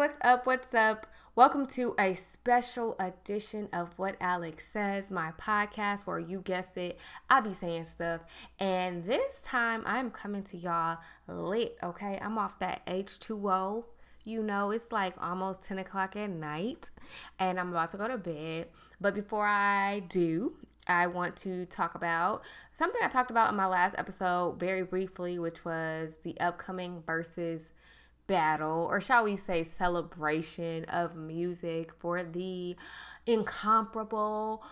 what's up? What's up? Welcome to a special edition of What Alex Says, my podcast where you guess it, I be saying stuff. And this time I'm coming to y'all lit, okay? I'm off that H2O. You know, it's like almost 10 o'clock at night, and I'm about to go to bed. But before I do, I want to talk about something I talked about in my last episode very briefly, which was the upcoming Verzuz battle, or shall we say, celebration of music for the incomparable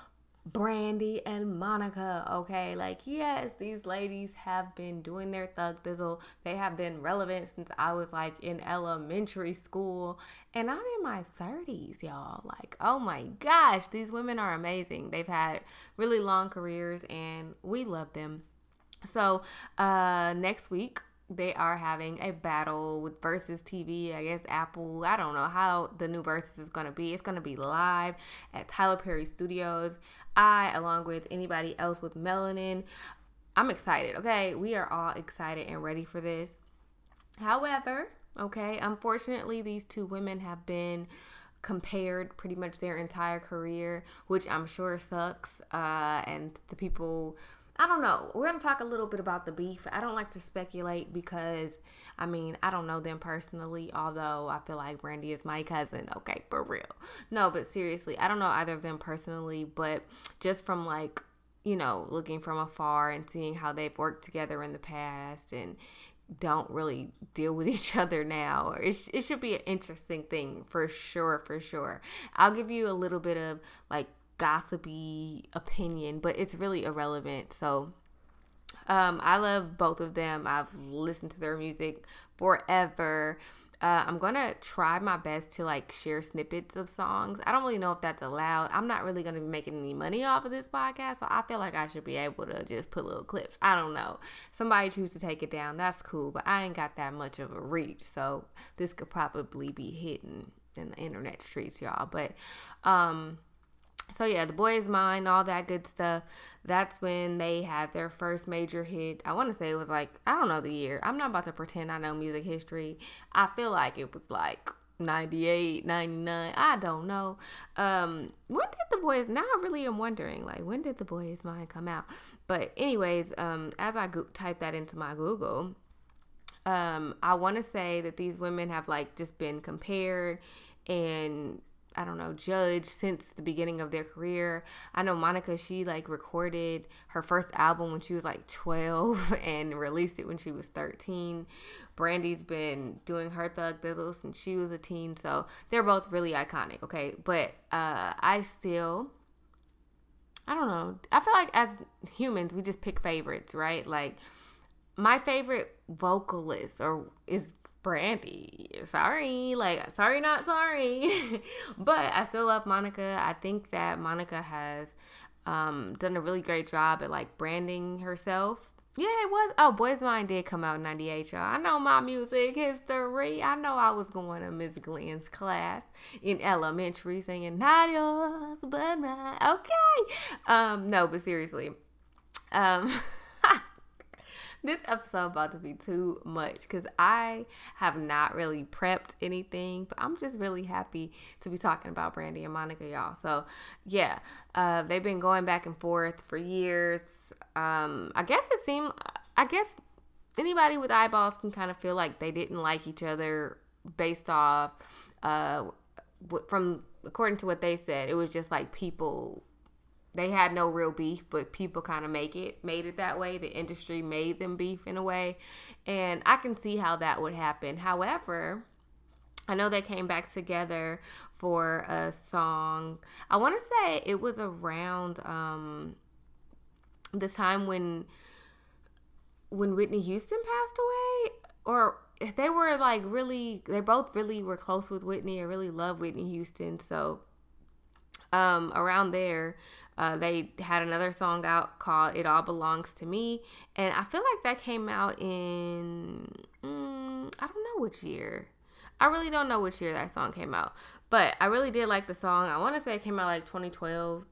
Brandy and Monica, okay? Like, yes, these ladies have been doing their thug thizzle. They have been relevant since I was like in elementary school. And I'm in my 30s, y'all. Like, oh my gosh, these women are amazing. They've had really long careers and we love them. So, uh, next week, they are having a battle with Verzuz TV. I guess Apple. I don't know how the new Verzuz is going to be. It's going to be live at Tyler Perry Studios. I, along with anybody else with melanin, I'm excited. Okay, we are all excited and ready for this. However, okay, unfortunately, these two women have been compared pretty much their entire career, which I'm sure sucks. Uh, and the people I don't know. We're going to talk a little bit about the beef. I don't like to speculate because, I mean, I don't know them personally, although I feel like Brandy is my cousin. Okay, for real. No, but seriously, I don't know either of them personally, but just from like, you know, looking from afar and seeing how they've worked together in the past and don't really deal with each other now. It, it should be an interesting thing for sure, for sure. I'll give you a little bit of like gossipy opinion, but it's really irrelevant. So um, I love both of them. I've listened to their music forever. Uh, I'm gonna try my best to like share snippets of songs. I don't really know if that's allowed. I'm not really gonna be making any money off of this podcast, so I feel like I should be able to just put little clips. I don't know. Somebody choose to take it down, that's cool, but I ain't got that much of a reach, so this could probably be hidden in the internet streets, y'all. But um, so yeah, the boy is mine, all that good stuff. That's when they had their first major hit. I want to say it was like I don't know the year. I'm not about to pretend I know music history. I feel like it was like 98, 99. I don't know. Um, when did the boys? Now I really am wondering, like, when did the boy is mine come out? But anyways, um, as I go- type that into my Google, um, I want to say that these women have like just been compared and I don't know, judge since the beginning of their career. I know Monica, she like recorded her first album when she was like 12 and released it when she was 13. Brandy's been doing her Thug Thizzle since she was a teen, so they're both really iconic, okay? But uh, I still, I don't know, I feel like as humans, we just pick favorites, right? Like, my favorite vocalist or is Brandy. Sorry, like sorry, not sorry. but I still love Monica. I think that Monica has um, done a really great job at like branding herself. Yeah, it was. Oh, Boys Mine did come out in 98, y'all. I know my music history. I know I was going to Miss Glenn's class in elementary singing, not yours, but mine. Okay. Um, no, but seriously. Um, this episode about to be too much because I have not really prepped anything, but I'm just really happy to be talking about Brandy and Monica, y'all. So yeah, uh, they've been going back and forth for years. Um, I guess it seemed, I guess anybody with eyeballs can kind of feel like they didn't like each other based off uh, from according to what they said. It was just like people they had no real beef, but people kind of make it made it that way. The industry made them beef in a way, and I can see how that would happen. However, I know they came back together for a song. I want to say it was around um, the time when when Whitney Houston passed away, or they were like really. They both really were close with Whitney. I really love Whitney Houston, so um, around there, uh, they had another song out called "It All Belongs to Me," and I feel like that came out in mm, I don't know which year. I really don't know which year that song came out, but I really did like the song. I want to say it came out like 2012,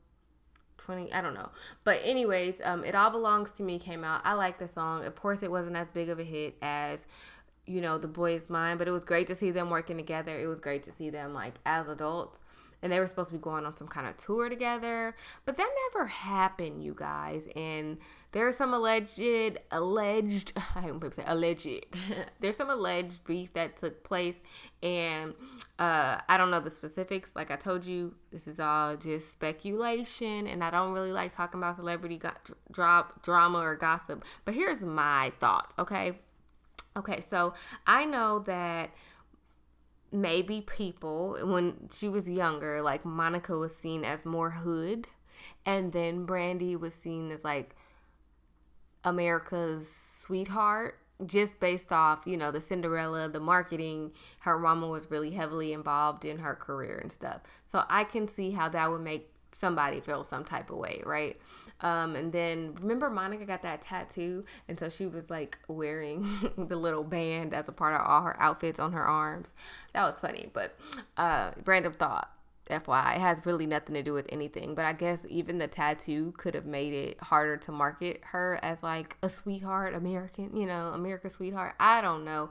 20 i don't know but anyways um it all belongs to me came out i like the song of course it wasn't as big of a hit as you know, the boy's mine, but it was great to see them working together. It was great to see them like as adults and they were supposed to be going on some kind of tour together, but that never happened, you guys. And there's some alleged, alleged, I don't say alleged. there's some alleged beef that took place, and uh, I don't know the specifics. Like I told you, this is all just speculation, and I don't really like talking about celebrity go- drop drama or gossip. But here's my thoughts, okay? Okay, so I know that maybe people when she was younger like monica was seen as more hood and then brandy was seen as like america's sweetheart just based off you know the cinderella the marketing. Her mama was really heavily involved in her career and stuff. So i can see how that would make somebody feel some type of way right um, and then remember Monica got that tattoo, and so she was like wearing the little band as a part of all her outfits on her arms. That was funny, but uh, random thought. FYI, it has really nothing to do with anything, but I guess even the tattoo could have made it harder to market her as like a sweetheart American, you know, America's sweetheart. I don't know,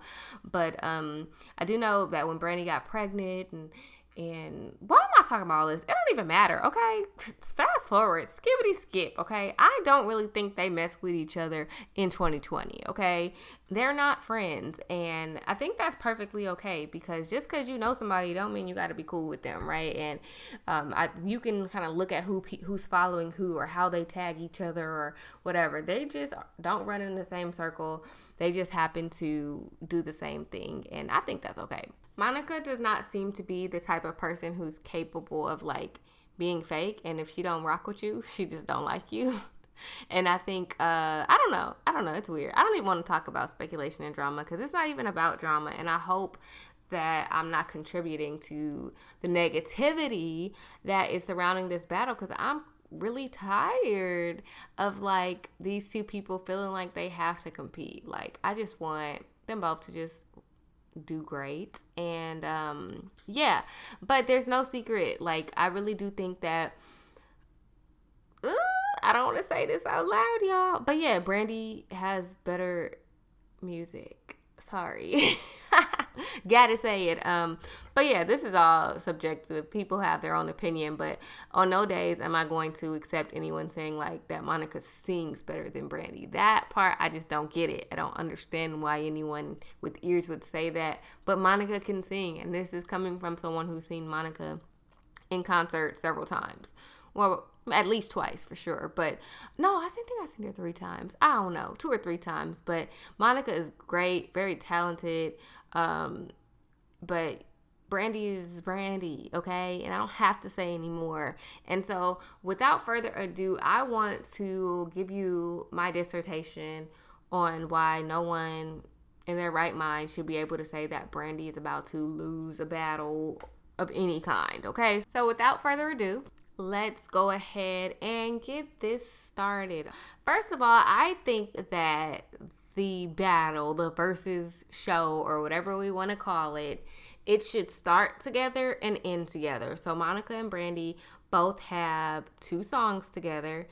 but um, I do know that when Brandy got pregnant and and why am I talking about all this? It don't even matter, okay? Fast forward, skibbity skip, okay? I don't really think they mess with each other in 2020, okay? They're not friends, and I think that's perfectly okay because just because you know somebody don't mean you got to be cool with them, right? And um, I, you can kind of look at who who's following who or how they tag each other or whatever. They just don't run in the same circle. They just happen to do the same thing, and I think that's okay. Monica does not seem to be the type of person who's capable of like being fake and if she don't rock with you, she just don't like you. and I think uh I don't know. I don't know, it's weird. I don't even want to talk about speculation and drama cuz it's not even about drama and I hope that I'm not contributing to the negativity that is surrounding this battle cuz I'm really tired of like these two people feeling like they have to compete. Like I just want them both to just do great. And um yeah but there's no secret. Like i really do think that uh, i don't want to say this out loud y'all but yeah brandy has better music. Sorry gotta say it. Um but yeah this is all subjective. People have their own opinion but on no days am i going to accept anyone saying like that monica sings better than brandy. That part i just don't get it. I don't understand why anyone with ears would say that. But monica can sing and this is coming from someone who's seen monica in concert several times. Well at least twice for sure. But no, I think I've seen her three times. I don't know, two or three times. But Monica is great, very talented. Um, but Brandy is Brandy, okay? And I don't have to say anymore. And so, without further ado, I want to give you my dissertation on why no one in their right mind should be able to say that Brandy is about to lose a battle of any kind, okay? So, without further ado, let's go ahead and get this started. First of all, I think that the battle, the Verzuz show, or whatever we want to call it, it should start together and end together. So Monica and Brandy both have two songs together.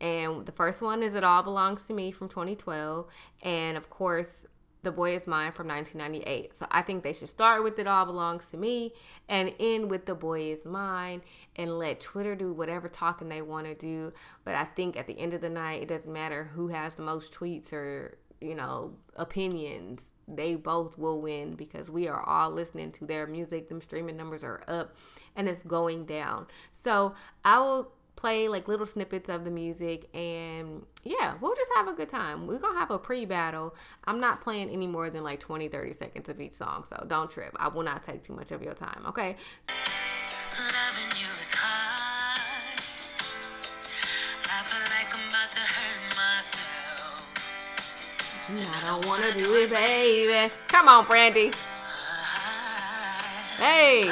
And the first one is It All Belongs to Me from 2012. And of course, the Boy Is Mine from 1998. So I think they should start with It All Belongs to Me and end with The Boy Is Mine and let Twitter do whatever talking they want to do. But I think at the end of the night, it doesn't matter who has the most tweets or, you know, opinions. They both will win because we are all listening to their music. Them streaming numbers are up and it's going down. So I will play like little snippets of the music and yeah we'll just have a good time. We're gonna have a pre-battle. I'm not playing any more than like 20 30 seconds of each song so don't trip. I will not take too much of your time okay? I don't wanna do it, baby. Come on, Brandy. Hey.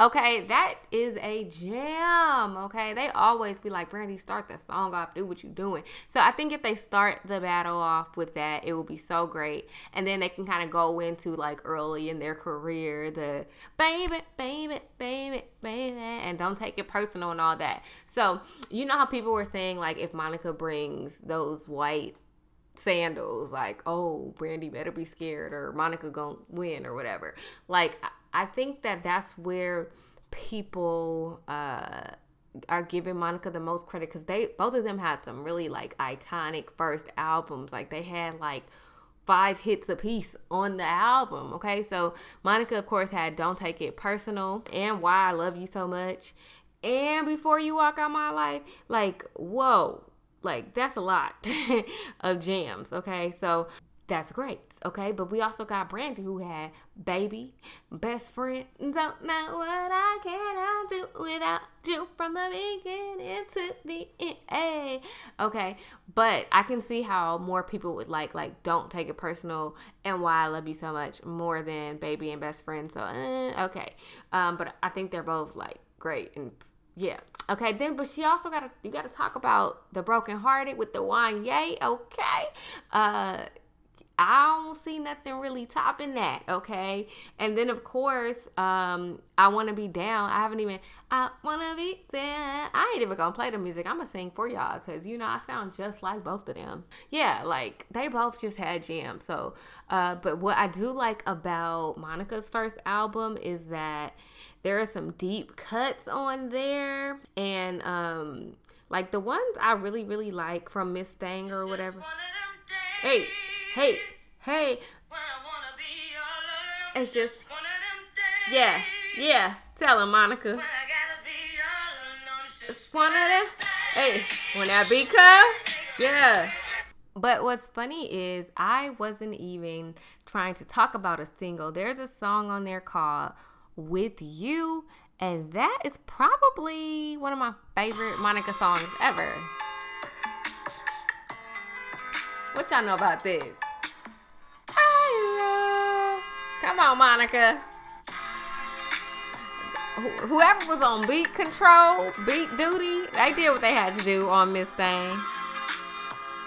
Okay, that is a jam. Okay, they always be like, Brandy, start the song off, do what you're doing. So I think if they start the battle off with that, it will be so great. And then they can kind of go into like early in their career, the baby, baby, baby, baby, and don't take it personal and all that. So you know how people were saying, like, if Monica brings those white sandals like oh brandy better be scared or monica gonna win or whatever like i think that that's where people uh are giving monica the most credit because they both of them had some really like iconic first albums. Like they had like five hits a piece on the album okay? So monica of course had don't take it personal and why i love you so much. And before you walk out my life like whoa like that's a lot of jams, okay? So that's great, okay? But we also got Brandy who had Baby, Best Friend, Don't Know What I Can Do Without You from the beginning to the end. Okay, but I can see how more people would like, like, Don't Take It Personal and Why I Love You So Much more than Baby and Best Friend. So, uh, okay. Um, but I think they're both like great and yeah. Okay, then but she also gotta you gotta talk about the broken hearted with the Wanya, okay? Uh I don't see nothing really topping that, okay? And then of course, um, I wanna be down. I haven't even I wanna be down. I ain't even gonna play the music. I'm gonna sing for y'all because you know I sound just like both of them. Yeah, like they both just had jams. So uh, but what I do like about Monica's first album is that there are some deep cuts on there and um like the ones I really really like from Miss Thang or whatever. Hey, hey, hey. It's just yeah, yeah. Tell him, Monica. It's one of them. Hey, when that beat yeah. But what's funny is I wasn't even trying to talk about a single. There's a song on there called with You. And that is probably one of my favorite Monica songs ever. What y'all know about this? Come on, Monica. whoever was on beat control, beat duty, they did what they had to do on Miss Thang.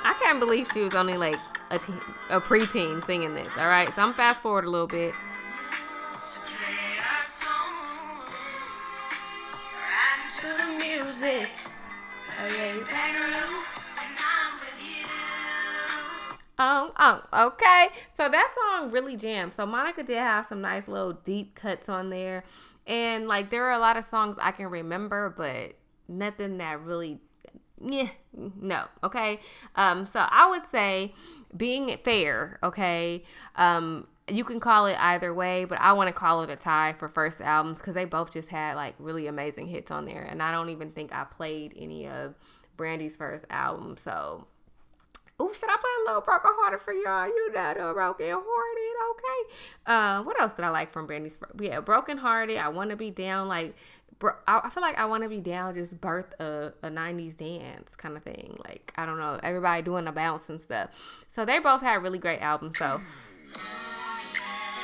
I can't believe she was only like a, teen, a preteen singing this. All right, so I'm fast forward a little bit. music. Um, oh, okay. So that song really jammed. So Monica did have some nice little deep cuts on there. And like there are a lot of songs I can remember, but nothing that really yeah, no, okay. Um, so I would say being fair, okay. Um, you can call it either way, but I want to call it a tie for first albums because they both just had like really amazing hits on there. And I don't even think I played any of Brandy's first album. So, oh, should I play a little Broken Hearted for y'all? You know, the Broken Hearted, okay. Uh, what else did I like from Brandy's? Yeah, Broken Hearted. I want to be down. Like, bro, I, feel like I want to be down. Just birth a, a '90s dance kind of thing. Like, I don't know, everybody doing a bounce and stuff. So they both had really great albums. So.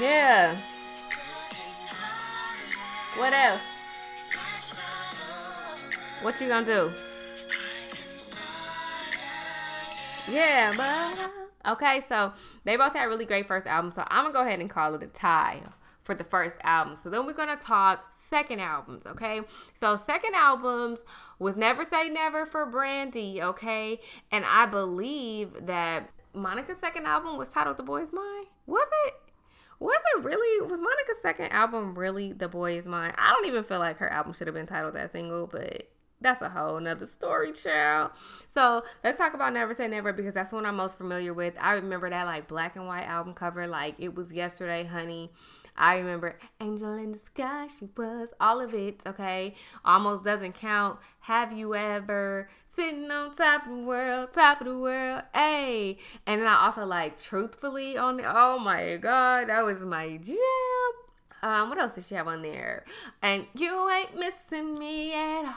Yeah. What else? What you gonna do? Yeah, but okay, so they both had really great first albums. So I'm gonna go ahead and call it a tie for the first album. So then we're gonna talk second albums, okay? So second albums was Never Say Never for Brandy, okay? And I believe that Monica's second album was titled The Boy's Mine. Was it? was it really was Monica's second album really The Boy Is Mine? I don't even feel like her album should have been titled that single, but that's a whole nother story, child. So let's talk about Never Say Never because that's the one I'm most familiar with. I remember that like black and white album cover, like it was yesterday, honey. I remember Angel in the Sky, she was all of it, okay? Almost doesn't count. Have you ever sitting on top of the world, top of the world, hey? And then I also like Truthfully on the, oh my God, that was my jam. Um, what else did she have on there? And you ain't missing me at all.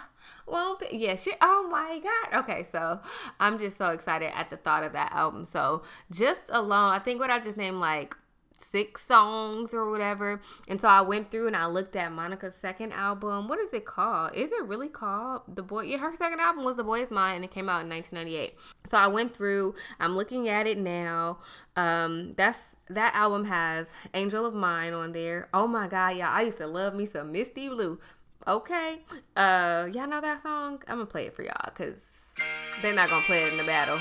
Won't be. Yeah, she. Oh my God. Okay, so I'm just so excited at the thought of that album. So just alone, I think what I just named like six songs or whatever. And so I went through and I looked at Monica's second album. What is it called? Is it really called The Boy? Yeah, her second album was The Boy's Mine and it came out in 1998. So I went through, I'm looking at it now. Um, that's that album has Angel of Mine on there. Oh my god, y'all. I used to love me some Misty Blue. Okay. Uh y'all know that song? I'm gonna play it for y'all because they're not gonna play it in the battle.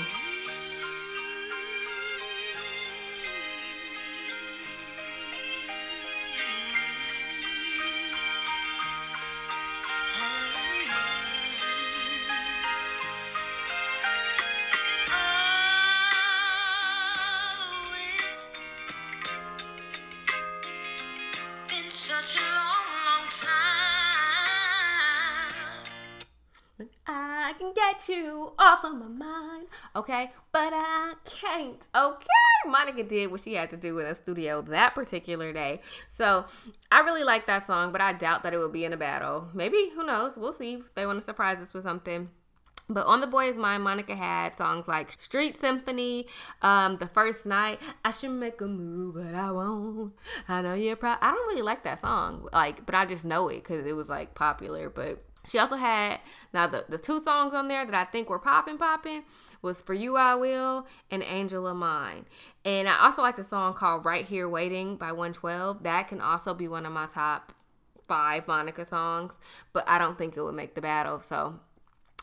You off of my mind, okay? But I can't, okay? Monica did what she had to do in a studio that particular day. So I really like that song, but I doubt that it would be in a battle. Maybe, who knows? We'll see if they want to surprise us with something. But on the boy's mine, Monica had songs like Street Symphony, um, The First Night, I should make a move, but I won't. I know you're proud. I don't really like that song, like, but I just know it because it was like popular. But she also had now the, the two songs on there that I think were popping, popping was For You I Will and Angel of Mine. And I also like the song called Right Here Waiting by 112. That can also be one of my top five Monica songs, but I don't think it would make the battle. So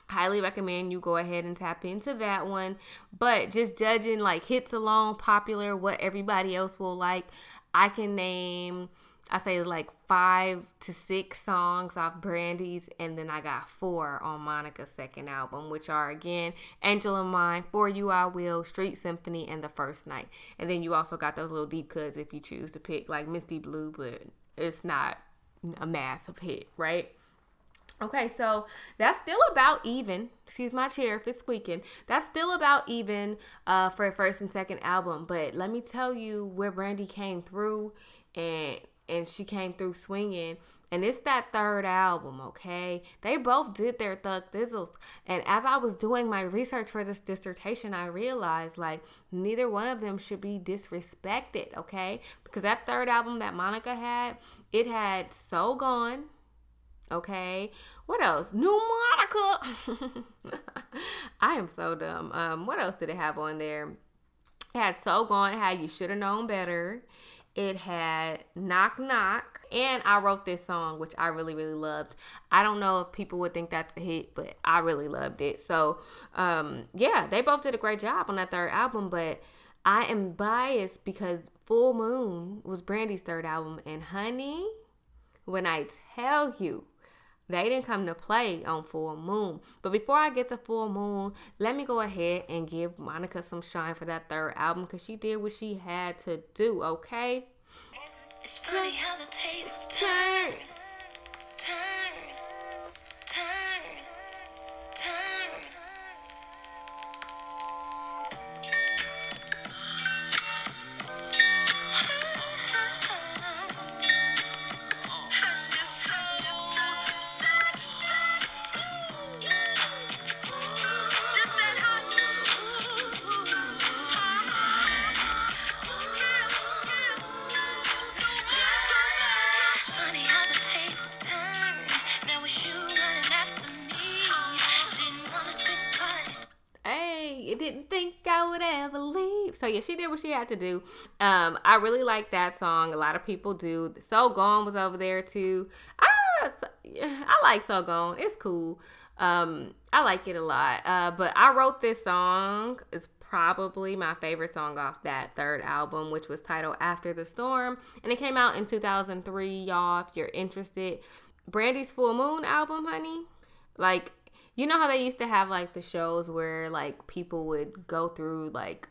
highly recommend you go ahead and tap into that one. But just judging like hits alone, popular, what everybody else will like, I can name I say like five to six songs off Brandy's, and then I got four on Monica's second album, which are again Angel of Mine, For You I Will, Street Symphony, and The First Night. And then you also got those little deep cuts if you choose to pick like Misty Blue, but it's not a massive hit, right? Okay, so that's still about even. Excuse my chair if it's squeaking. That's still about even uh, for first and second album. But let me tell you where Brandy came through and and she came through swinging. And it's that third album, okay? They both did their Thug Thizzles. And as I was doing my research for this dissertation, I realized like neither one of them should be disrespected, okay? Because that third album that Monica had, it had So Gone, okay? What else? New Monica. I am so dumb. Um, what else did it have on there? It had So Gone, had You Should Have Known Better. It had Knock Knock, and I wrote this song, which I really, really loved. I don't know if people would think that's a hit, but I really loved it. So, um, yeah, they both did a great job on that third album, but I am biased because Full Moon was Brandy's third album, and honey, when I tell you, they didn't come to play on Full Moon. But before I get to Full Moon, let me go ahead and give Monica some shine for that third album because she did what she had to do, okay? It's funny how the tables turn, turn, yeah, she did what she had to do. Um, I really like that song. A lot of people do. So Gone was over there too. Ah, I like So Gone. It's cool. Um, I like it a lot. Uh, but I wrote this song. It's probably my favorite song off that third album, which was titled After the Storm. And it came out in 2003, y'all, if you're interested. Brandy's Full Moon album, honey. Like, you know how they used to have like the shows where like people would go through like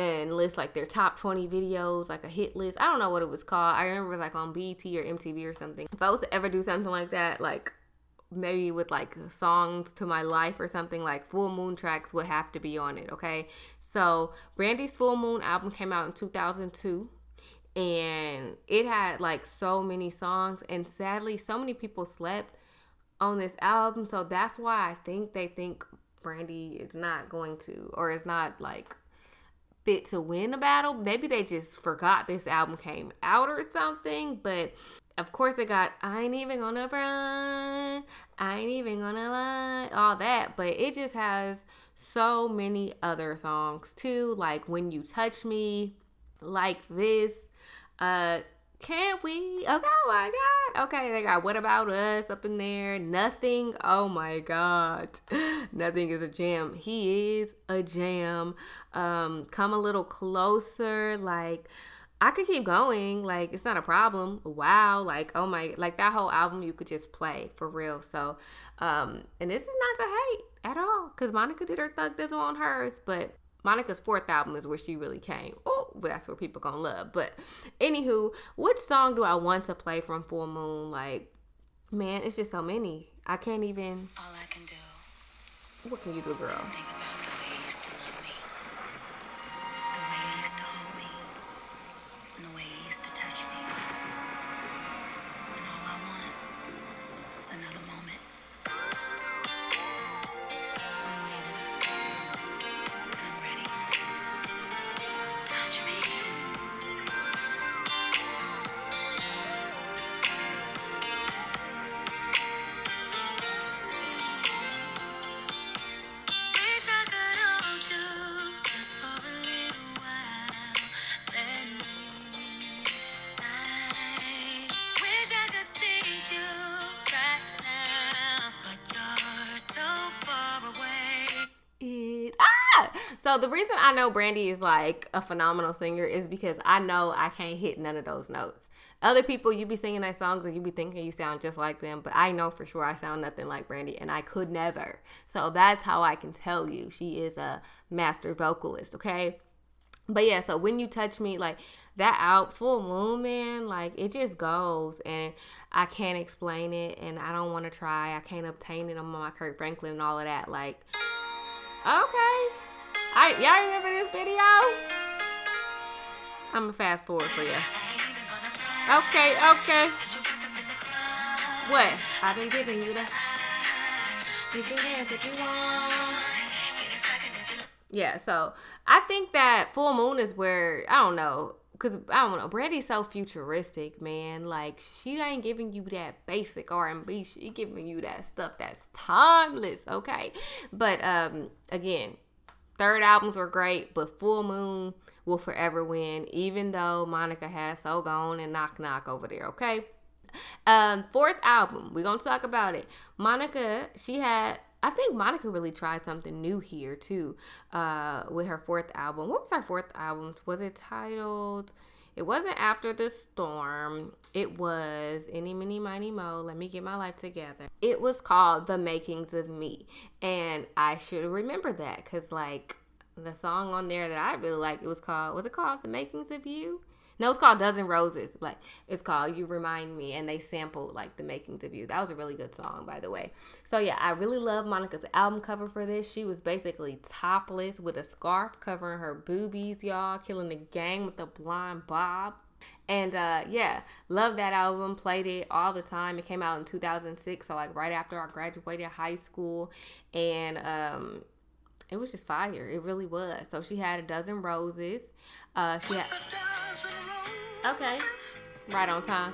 and list like their top 20 videos, like a hit list. I don't know what it was called. I remember like on BET or MTV or something. If I was to ever do something like that, like maybe with like songs to my life or something like full moon tracks would have to be on it okay so brandy's full moon album came out in 2002 and it had like so many songs and sadly so many people slept on this album. So that's why I think they think Brandy is not going to, or is not like fit to win a battle. Maybe they just forgot this album came out or something. But of course, it got I ain't even gonna run, I ain't even gonna lie, all that. But it just has so many other songs too, like When You Touch Me, like this. Uh, can't we? Okay, oh my God. Okay, they got What About Us up in there. Nothing. Oh my God. Nothing is a jam. He is a jam. Um, come a little closer. Like, I could keep going. Like, it's not a problem. Wow. Like, oh my, like that whole album you could just play for real. So, um, and this is not to hate at all because Monica did her Thug Thizzle on hers, but Monica's fourth album is where she really came. Oh, that's where people gonna love. But anywho, which song do I want to play from Full Moon? Like, man, it's just so many. I can't even. All I can do. What can you do, girl? Think I know Brandy is like a phenomenal singer is because I know I can't hit none of those notes. Other people, you be singing their songs and you be thinking you sound just like them, but I know for sure I sound nothing like Brandy, and I could never. So that's how I can tell you she is a master vocalist. Okay. But yeah, so when you touch me, like that out full moon, man, like it just goes, and I can't explain it, and I don't want to try. I can't obtain it. I'm on my Kirk Franklin and all of that. Like, okay, I y'all remember this video? I'm gonna fast forward for you. Okay, okay. What? I've been giving you that. You can dance if you want. Yeah, so I think that full moon is where I don't know, cause I don't know. Brandy's so futuristic, man. Like she ain't giving you that basic R and B. She giving you that stuff that's timeless. Okay, but um, again, third albums were great, but full moon will forever win. Even though Monica has so gone and knock knock over there. Okay. Um, fourth album, we're gonna talk about it. Monica, she had I think Monica really tried something new here too, uh, with her fourth album. What was her fourth album? Was it titled? It wasn't After the Storm. It was Any Mini Miny Mo. Let me get my life together. It was called The Makings of Me. And I should remember that because, like, the song on there that I really like, it was called, was it called The Makings of You? No, it's called Dozen Roses. Like it's called You Remind Me, and they sampled like the makings of you. That was a really good song, by the way. So yeah, I really love Monica's album cover for this. She was basically topless with a scarf covering her boobies, y'all, killing the gang with the blonde bob. And uh, yeah, love that album. Played it all the time. It came out in 2006, so like right after I graduated high school, and um, it was just fire. It really was. So she had a dozen roses. Uh, she had okay, right on time.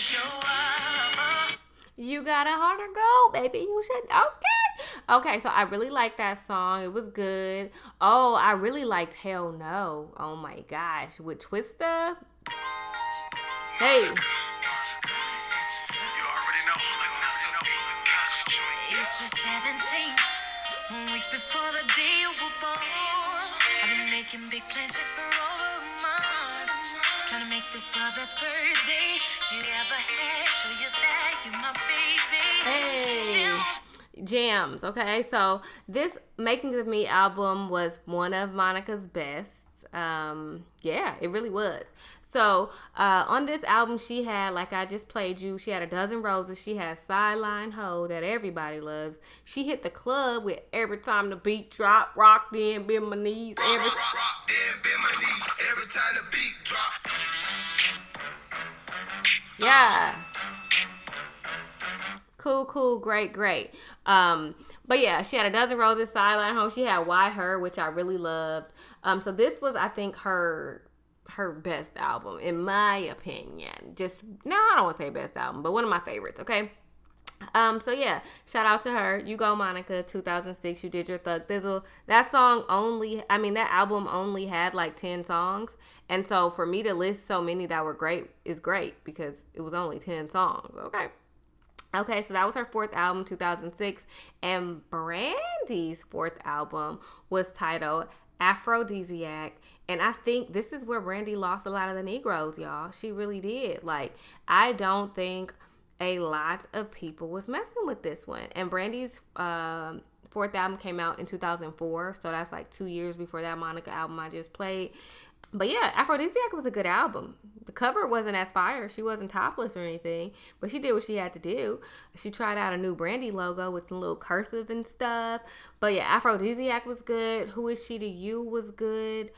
Show up. You got a harder gold, baby. You should. Okay. Okay, so I really like that song. It was good. Oh, I really liked Hell No. Oh my gosh. With Twista. Hey. Making big plans just for over a month. Trying to make this the best birthday you ever had. Show you that you're my baby. Hey. Jams. Okay, so this Making of Me album was one of Monica's best. Um, yeah, it really was. So uh, on this album, she had, like I just played you, she had a dozen roses. She had sideline hoe that everybody loves. She hit the club with every time the beat drop, rocked in, bend my knees, every. Rock, rock, then bend my knees every time the beat drop. Yeah. Cool, cool, great, great. Um, but yeah, she had a dozen roses, sideline home. She had Why Her, which I really loved. Um, so this was, I think, her her best album, in my opinion. Just no, I don't want to say best album, but one of my favorites. Okay. Um, so yeah, shout out to her. You go, Monica. 2006. You did your Thug Thizzle. That song only, I mean, that album only had like 10 songs, and so for me to list so many that were great is great because it was only 10 songs. Okay. Okay, so that was her fourth album, 2006, and Brandy's fourth album was titled Aphrodisiac. And I think this is where Brandy lost a lot of the Negroes, y'all. She really did. Like, I don't think a lot of people was messing with this one. And Brandy's um, fourth album came out in 2004, so that's like two years before that Monica album I just played. But yeah, Aphrodisiac was a good album. The cover wasn't as fire. She wasn't topless or anything, but she did what she had to do. She tried out a new Brandy logo with some little cursive and stuff. But yeah, Aphrodisiac was good. Who is she to you was good.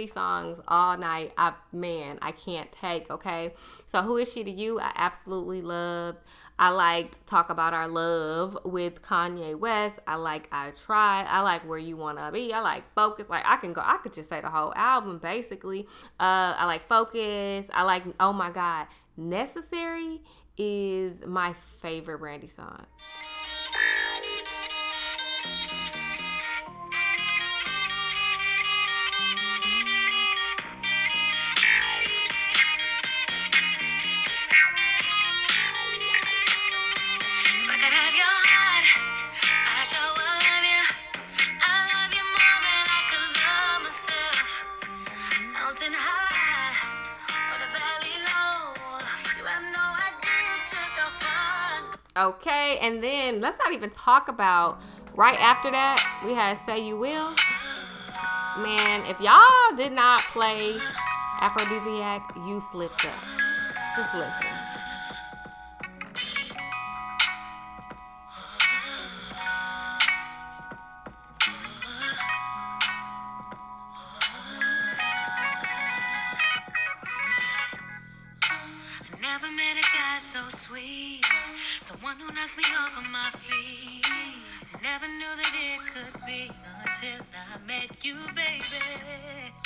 These songs all night. I man, I can't take, okay? So who is she to you? I absolutely loved. I liked Talk About Our Love with Kanye West. I like I Try. I like Where You Wanna Be. I like Focus. Like I can go I could just say the whole album basically. Uh I like Focus. I like oh my god. Necessary is my favorite Brandy song. Okay, and then let's not even talk about right after that, we had Say You Will. Man, if y'all did not play Aphrodisiac, you slipped up. Just listen.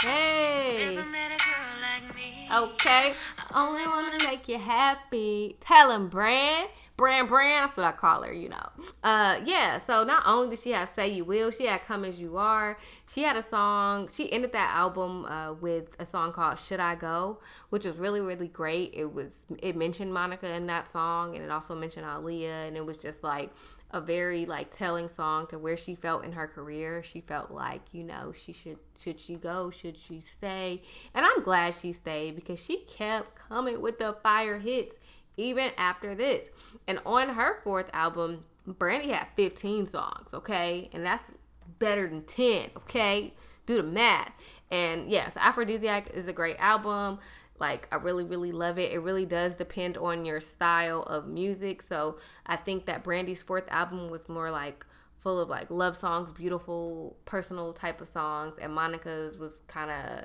Hey. Never met a girl like me. Okay. I only want to make you happy. Tell him, Brand. Brand, Brand. That's what I call her, you know. Uh, yeah. So not only did she have Say You Will, she had Come As You Are. She had a song. She ended that album uh, with a song called Should I Go, which was really, really great. It was, it mentioned Monica in that song and it also mentioned Aaliyah. And it was just like, a very like telling song to where she felt in her career. She felt like, you know, she should should she go, should she stay? And I'm glad she stayed because she kept coming with the fire hits even after this. And on her fourth album, Brandy had 15 songs, okay? And that's better than 10, okay? Do the math. And yes, Aphrodisiac is a great album. Like, I really, really love it. It really does depend on your style of music. So, I think that Brandy's fourth album was more like full of like love songs, beautiful, personal type of songs. And Monica's was kind of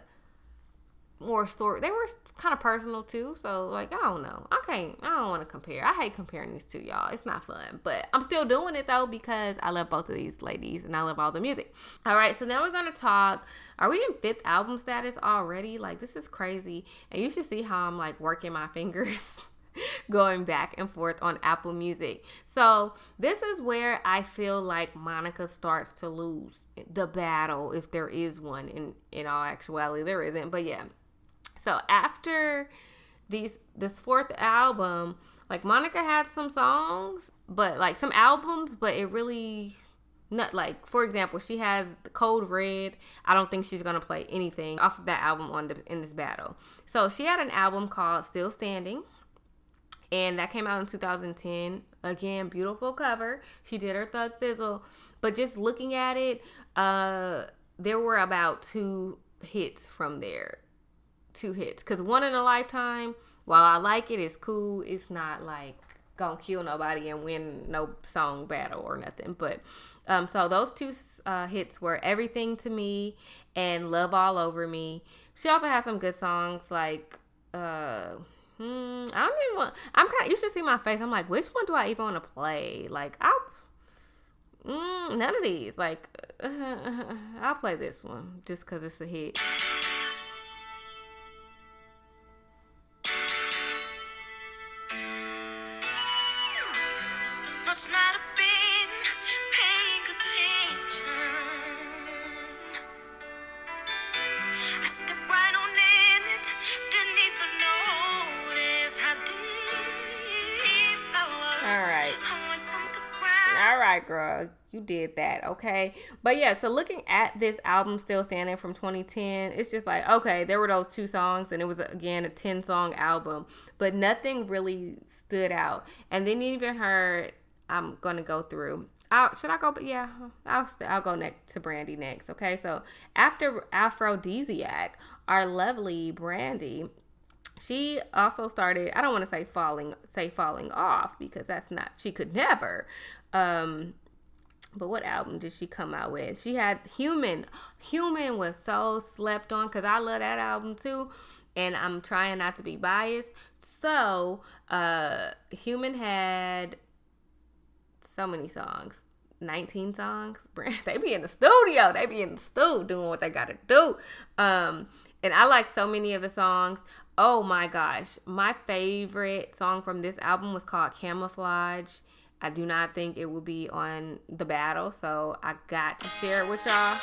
more story. They were kind of personal too. So like I don't know. I can't. I don't want to compare. I hate comparing these two, y'all. It's not fun. But I'm still doing it though because I love both of these ladies and I love all the music. All right. So now we're gonna talk. Are we in fifth album status already? Like this is crazy. And you should see how I'm like working my fingers. going back and forth on Apple Music. So, this is where I feel like Monica starts to lose the battle if there is one in in all actuality there isn't, but yeah. So, after these this fourth album, like Monica had some songs, but like some albums, but it really not like for example, she has the Code Red. I don't think she's gonna play anything off of that album on the in this battle. So she had an album called Still Standing and that came out in 2010. Again, beautiful cover. She did her Thug Thizzle, but just looking at it, uh, there were about two hits from there, two hits. Cause one in a lifetime. While I like it, it's cool. It's not like gonna kill nobody and win no song battle or nothing. But um, so those two uh, hits were "Everything to Me" and "Love All Over Me." She also has some good songs like. Uh, hmm, I don't even want. I'm kind of. You should see my face. I'm like, which one do I even want to play? Like, I'll. Mm, none of these. Like, I'll play this one just because it's a hit. You did that, okay? But yeah, so looking at this album, Still Standing from 2010, it's just like, okay, there were those two songs, and it was again a 10 song album, but nothing really stood out. And then even heard, I'm gonna go through. I'll, should I go? But yeah, I'll I'll go next to Brandy next. Okay, so after Aphrodisiac, our lovely Brandy she also started i don't want to say falling say falling off because that's not she could never um but what album did she come out with? She had human. Human was so slept on because i love that album too and i'm trying not to be biased. So uh human had so many songs. 19 songs? They be in the studio. They be in the studio doing what they gotta do. Um and i like so many of the songs. Oh my gosh. My favorite song from this album was called camouflage i do not think it will be on the battle so i got to share it with y'all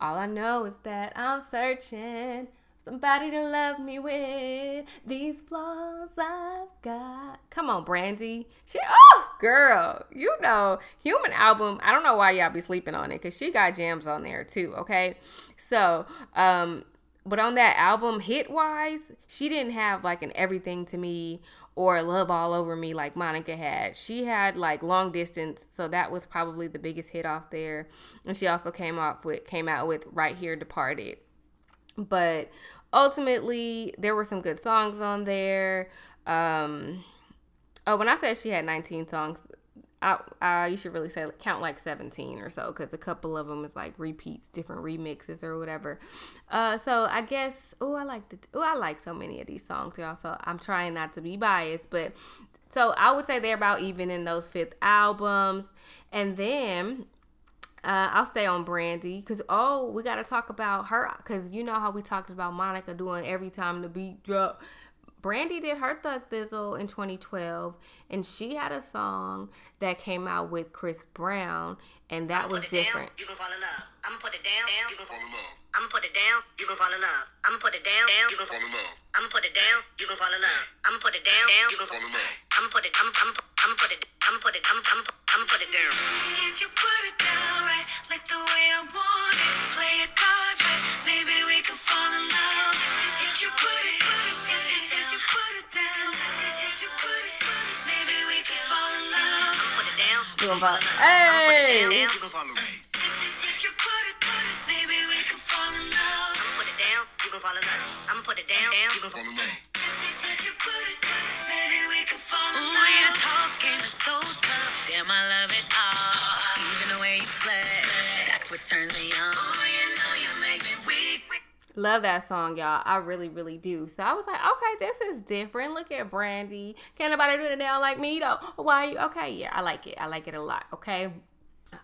All I know is that I'm searching somebody to love me with these flaws I've got. Come on, Brandy. She oh girl, you know, human album. I don't know why y'all be sleeping on it because she got jams on there too. Okay, so um, but on that album, hit wise, she didn't have like an everything to me or love all over me like Monica had. She had like long distance, so that was probably the biggest hit off there. And she also came off with came out with right here departed. But ultimately, there were some good songs on there. Um, oh, when I said she had 19 songs, I, I you should really say count like 17 or so because a couple of them is like repeats, different remixes or whatever. Uh, so I guess oh I like the oh I like so many of these songs y'all. So I'm trying not to be biased, but so I would say they're about even in those fifth albums, and then. Uh, I'll stay on Brandy because oh, we got to talk about her because you know how we talked about Monica doing every time the beat drop. Brandy did her Thug Thizzle in 2012, and she had a song that came out with Chris Brown, and that was Put it different. Down, you can fall in love. I'ma put it down, down, you can fall in love. I'ma put it down, you can fall in love. I'ma put it down, down, you can fall in love. I'ma put it down, you can fall in love. I'ma put it down, down, you can fall in love. I'ma put it, I'ma, I'ma, I'ma put it, I'ma put it, I'ma, I'ma, I'ma put it down. If you put it down right, like the way I want it, play it cards right, maybe we can fall in love. If you put it, if you put it down, if you put it, maybe we can fall in love. I'ma put it down, You gonna fall- I'ma put it Hey! down, down, you can fall in. If you put it, maybe we can fall in love. I'ma put it down, you can fall in love. I'ma put it down, down, you can fall in love. If you put it, maybe we can fall in love. When you're talking so tough, damn, I love it all. Even the way you flex, that's what turns me on. Oh, you Love that song, y'all. I really, really do. So I was like, okay, this is different. Look at Brandy. Can't nobody do it now like me though. Why you? Okay, yeah, I like it. I like it a lot. Okay.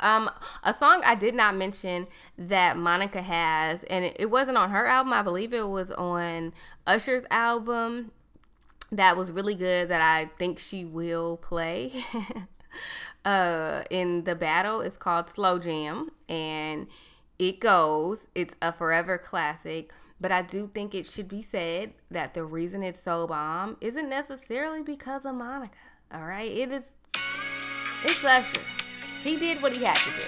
Um, a song I did not mention that Monica has, and it, it wasn't on her album. I believe it was on Usher's album. That was really good. That I think she will play. uh, in the battle it's called Slow Jam, and it goes. It's a forever classic. But I do think it should be said that the reason it's so bomb isn't necessarily because of Monica. All right, it is. It's Usher. he did what he had to do.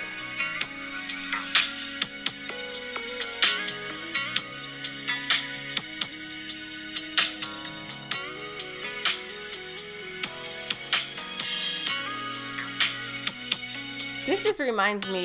This just reminds me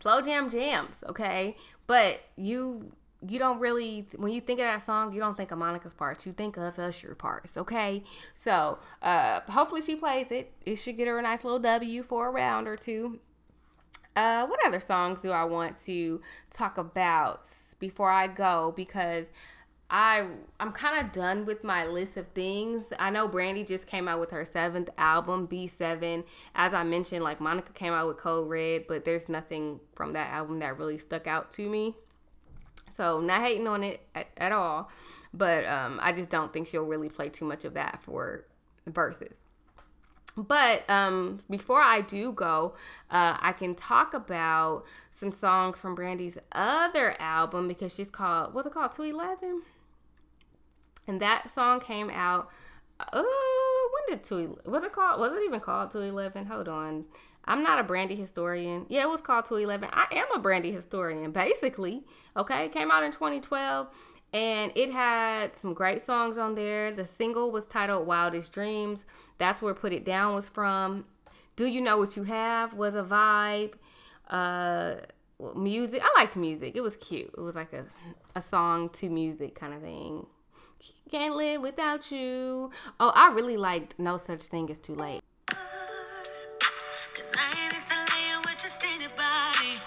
slow jam jams, okay? But you you don't really when you think of that song, you don't think of Monica's parts. You think of Usher parts, okay? So uh hopefully she plays it. It should get her a nice little W for a round or two. Uh what other songs do I want to talk about before I go? Because I I'm kind of done with my list of things. I know Brandy just came out with her seventh album, B7. As I mentioned, like Monica came out with Code Red, but there's nothing from that album that really stuck out to me. So not hating on it at, at all, but um, I just don't think she'll really play too much of that for the Verzuz. But um, before I do go, uh, I can talk about some songs from Brandy's other album because she's called what's it called? Two Eleven. And that song came out. Uh, when did two? Was it called? Was it even called Two Eleven? Hold on. I'm not a Brandy historian. Yeah, it was called Two Eleven. I am a Brandy historian, basically. Okay, it came out in 2012, and it had some great songs on there. The single was titled "Wildest Dreams." That's where "Put It Down" was from. "Do You Know What You Have" was a vibe. Uh, music. I liked music. It was cute. It was like a a song to music kind of thing. Can't live without you. Oh, I really liked No Such Thing as Too Late.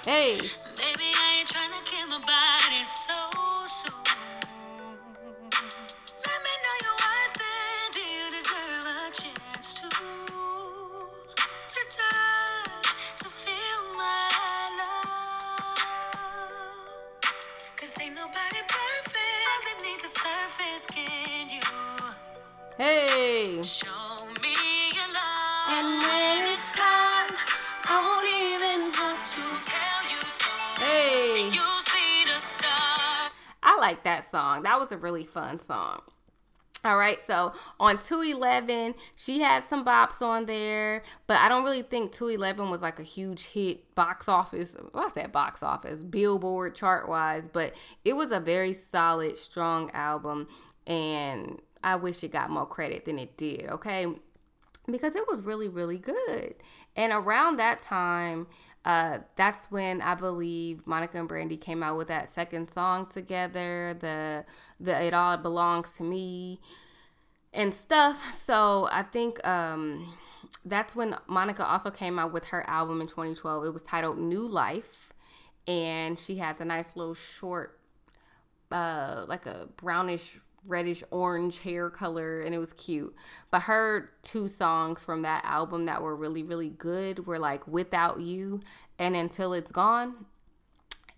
Hey. And when it's time, I won't even have to tell you so. Hey. You'll see the star. I like that song. That was a really fun song. All right, so on 211, she had some bops on there, but I don't really think 211 was like a huge hit box office. Well, I said box office, Billboard chart wise, but it was a very solid, strong album, and I wish it got more credit than it did, okay? Because it was really really good. And around that time uh that's when i believe monica and brandy came out with that second song together the the it all belongs to me and stuff. So i think um that's when monica also came out with her album in 2012 it was titled new life. And she has a nice little short uh like a brownish reddish orange hair color and it was cute. But her two songs from that album that were really really good were like without you and until it's gone.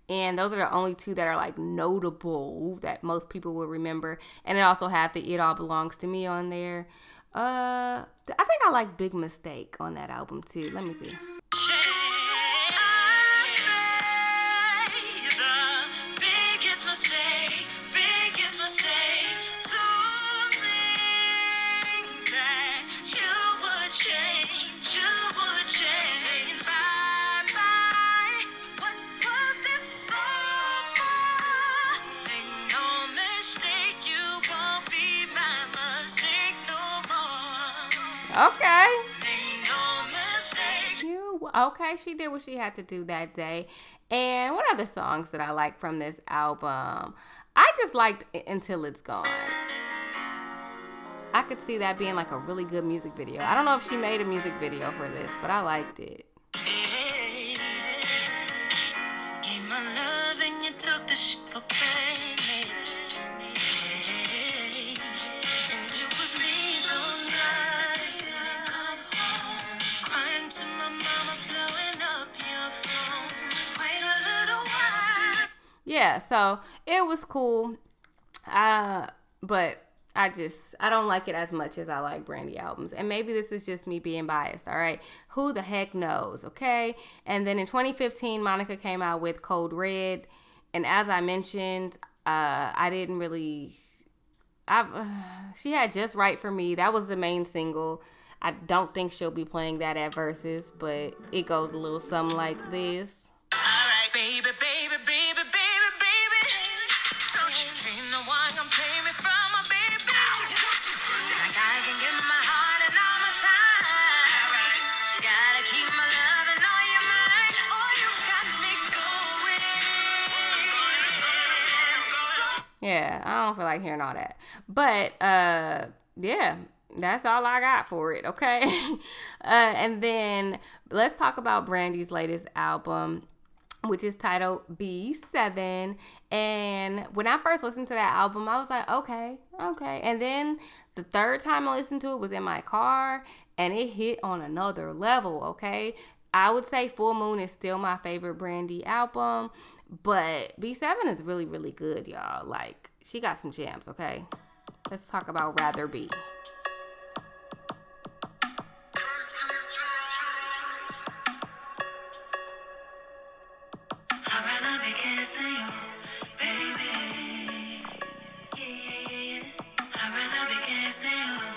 And those are the only two that are like notable that most people will remember. And it also had the it all belongs to me on there. Uh i think i like big mistake on that album too. Let me see okay Ain't no mistake. You okay? She did what she had to do that day. And what other songs that I like from this album? I just liked Until It's Gone. I could see that being like a really good music video. I don't know if she made a music video for this, but I liked it. Yeah, so it was cool. Uh, but I just I don't like it as much as I like Brandy albums. And maybe this is just me being biased, all right? Who the heck knows, okay? And then in 2015, Monica came out with Code Red, and as I mentioned, uh I didn't really I uh, she had just right for me. That was the main single. I don't think she'll be playing that at Verzuz, but it goes a little something like this. Baby, baby, baby, baby, Yeah, I don't feel like hearing all that. But uh yeah, that's all I got for it, okay? uh and then let's talk about Brandy's latest album which is titled B7 and when I first listened to that album I was like, okay, okay. And then the third time I listened to it was in my car and it hit on another level, okay? I would say Full Moon is still my favorite Brandy album, but B7 is really, really good, y'all. Like, she got some jams, okay? Let's talk about Rather Be. Baby. Yeah, yeah, yeah. I'd rather be kissing you,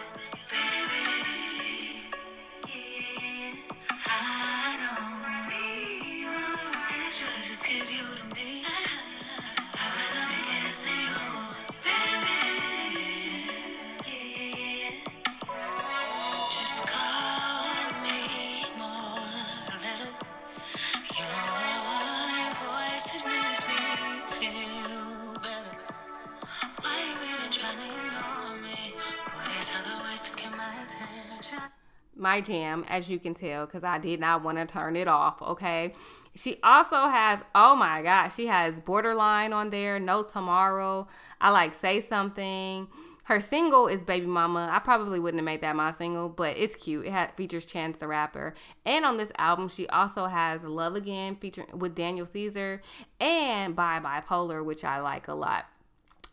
my jam, as you can tell, because I did not want to turn it off. Okay. She also has, oh my God, she has Borderline on there, No Tomorrow. I like Say Something. Her single is Baby Mama. I probably wouldn't have made that my single, but it's cute. It features Chance the Rapper. And on this album, she also has Love Again featuring with Daniel Caesar and Bye Bipolar, which I like a lot.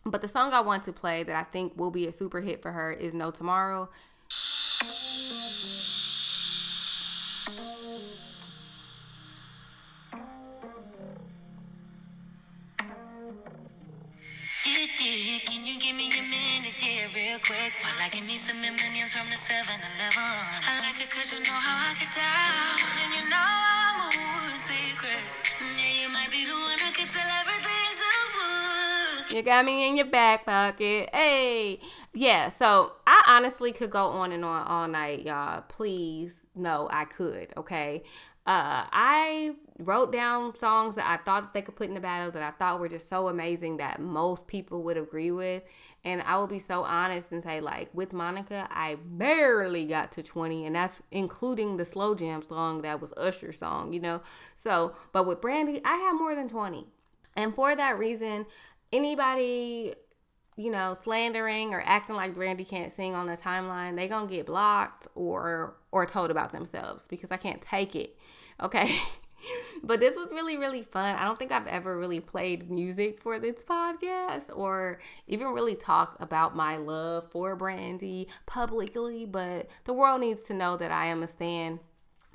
But the song I want to play that I think will be a super hit for her is No Tomorrow. Real quick? While I give me some millions from the 7 Eleven. I like it cause you know how I get down. And you know how I move in secret. Yeah, you might be the one I could tell everything to. You got me in your back pocket. Hey. Yeah, so I honestly could go on and on all night, y'all. Please, no, I could, okay? Uh, I wrote down songs that I thought that they could put in the battle that I thought were just so amazing that most people would agree with. And I will be so honest and say, like, with Monica, I barely got to 20, and that's including the slow jam song that was Usher's song, you know? So, but with Brandy, I have more than 20. And for that reason, anybody you know, slandering or acting like Brandy can't sing on the timeline, they gonna get blocked or or told about themselves because I can't take it. Okay. but this was really, really fun. I don't think I've ever really played music for this podcast or even really talked about my love for Brandy publicly, but the world needs to know that I am a stan.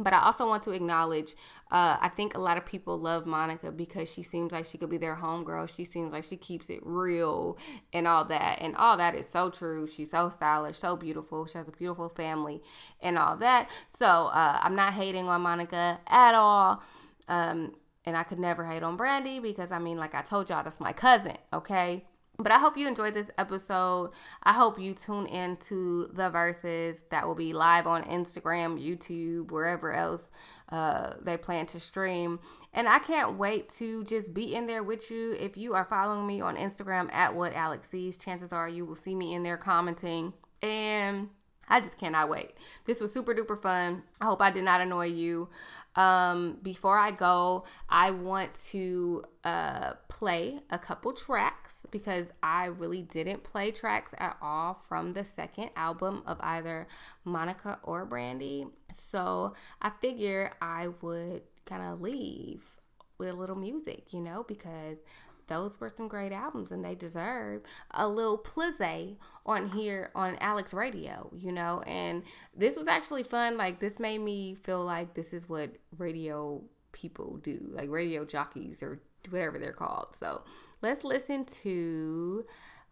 But I also want to acknowledge, uh, I think a lot of people love Monica because she seems like she could be their homegirl. She seems like she keeps it real and all that. And all that is so true. She's so stylish, so beautiful. She has a beautiful family and all that. So uh, I'm not hating on Monica at all. Um, and I could never hate on Brandy because, I mean, like I told y'all, that's my cousin, okay? But I hope you enjoyed this episode. I hope you tune in to the Verzuz that will be live on Instagram, YouTube, wherever else uh, they plan to stream. And I can't wait to just be in there with you. If you are following me on Instagram at what Alex sees, chances are you will see me in there commenting. And I just cannot wait. This was super duper fun. I hope I did not annoy you. Um, before I go, I want to uh, play a couple tracks because I really didn't play tracks at all from the second album of either Monica or Brandy. So I figure I would kind of leave with a little music, you know, because those were some great albums and they deserve a little plizze on here on Alex Radio, you know. And this was actually fun. Like, this made me feel like this is what radio people do, like radio jockeys or whatever they're called. So let's listen to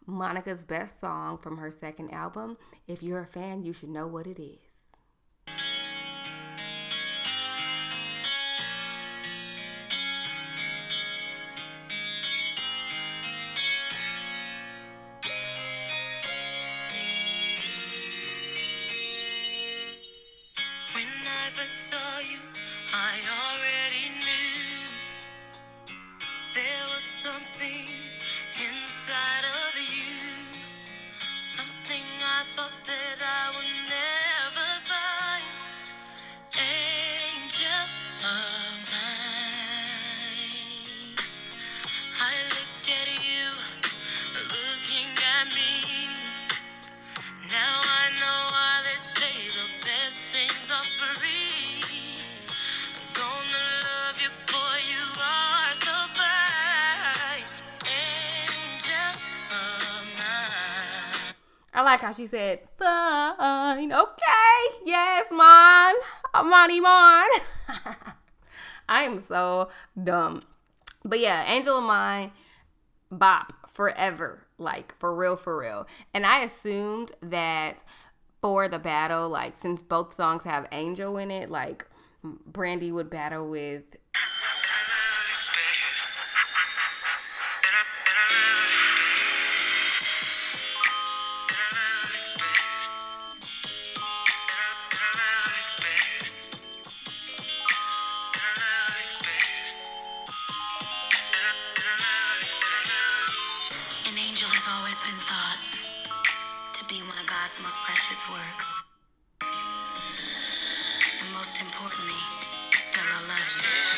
Monica's best song from her second album. If you're a fan, you should know what it is. I saw you, I already knew. There was something like how she said, fine, okay, yes, Mon, uh, Money Mon. I am so dumb. But yeah, Angel of Mine, bop, forever, like for real, for real. And I assumed that for the battle, like since both songs have Angel in it, like Brandy would battle with importantly, Stella loves you.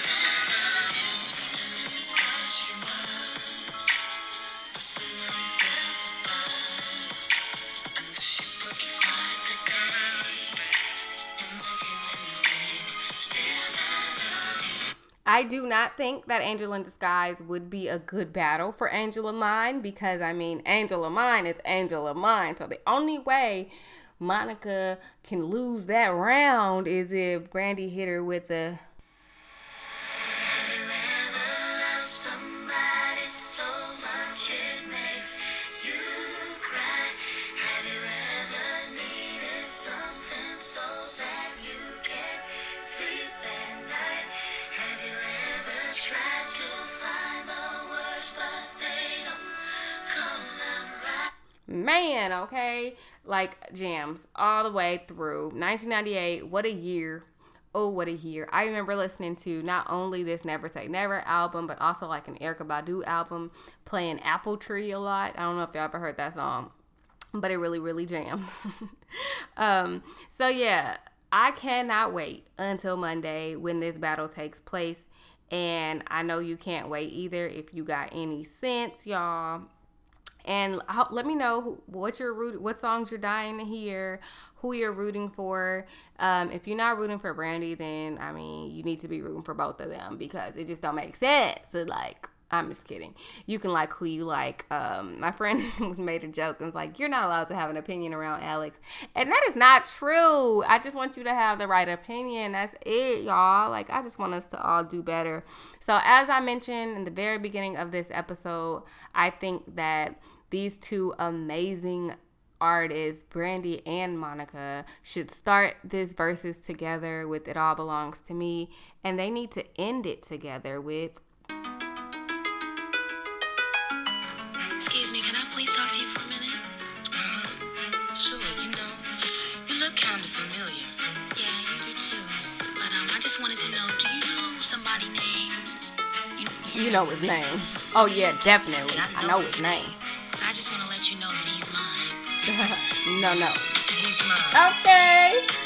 I do not think that Angel in Disguise would be a good battle for Angel of Mine because I mean, Angel of Mine is Angel of Mine. So the only way Monica can lose that round is if Brandy hit her with a. Man, okay? Like jams all the way through. 1998, what a year. Oh, what a year. I remember listening to not only this Never Say Never album, but also like an Erykah Badu album, playing Apple Tree a lot. I don't know if y'all ever heard that song, but it really, really jammed. um, so yeah, I cannot wait until Monday when this battle takes place. And I know you can't wait either if you got any sense, y'all and how, let me know who, what you're root, what songs you're dying to hear, who you're rooting for. Um, if you're not rooting for Brandy, then I mean you need to be rooting for both of them because it just don't make sense. So like. I'm just kidding. You can like who you like. Um, my friend made a joke and was like, "You're not allowed to have an opinion around Alex," and that is not true. I just want you to have the right opinion. That's it, y'all. Like I just want us to all do better. So as I mentioned in the very beginning of this episode, I think that these two amazing artists, Brandy and Monica, should start this Verzuz together with It All Belongs to Me, and they need to end it together with Excuse me, can I please talk to you for a minute? Uh, sure, you know, you look kind of familiar. Yeah, you do too. But um, I just wanted to know, do you know somebody named? You know his name. Oh, yeah, definitely. I know his name. But no, no. He's mine. Okay.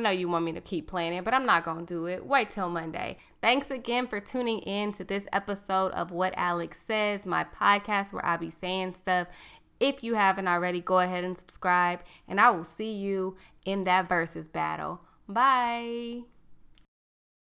Know you want me to keep playing it, but I'm not going to do it. Wait till Monday. Thanks again for tuning in to this episode of What Alex Says, my podcast where I be saying stuff. If you haven't already, go ahead and subscribe, and I will see you in that Verzuz battle. Bye.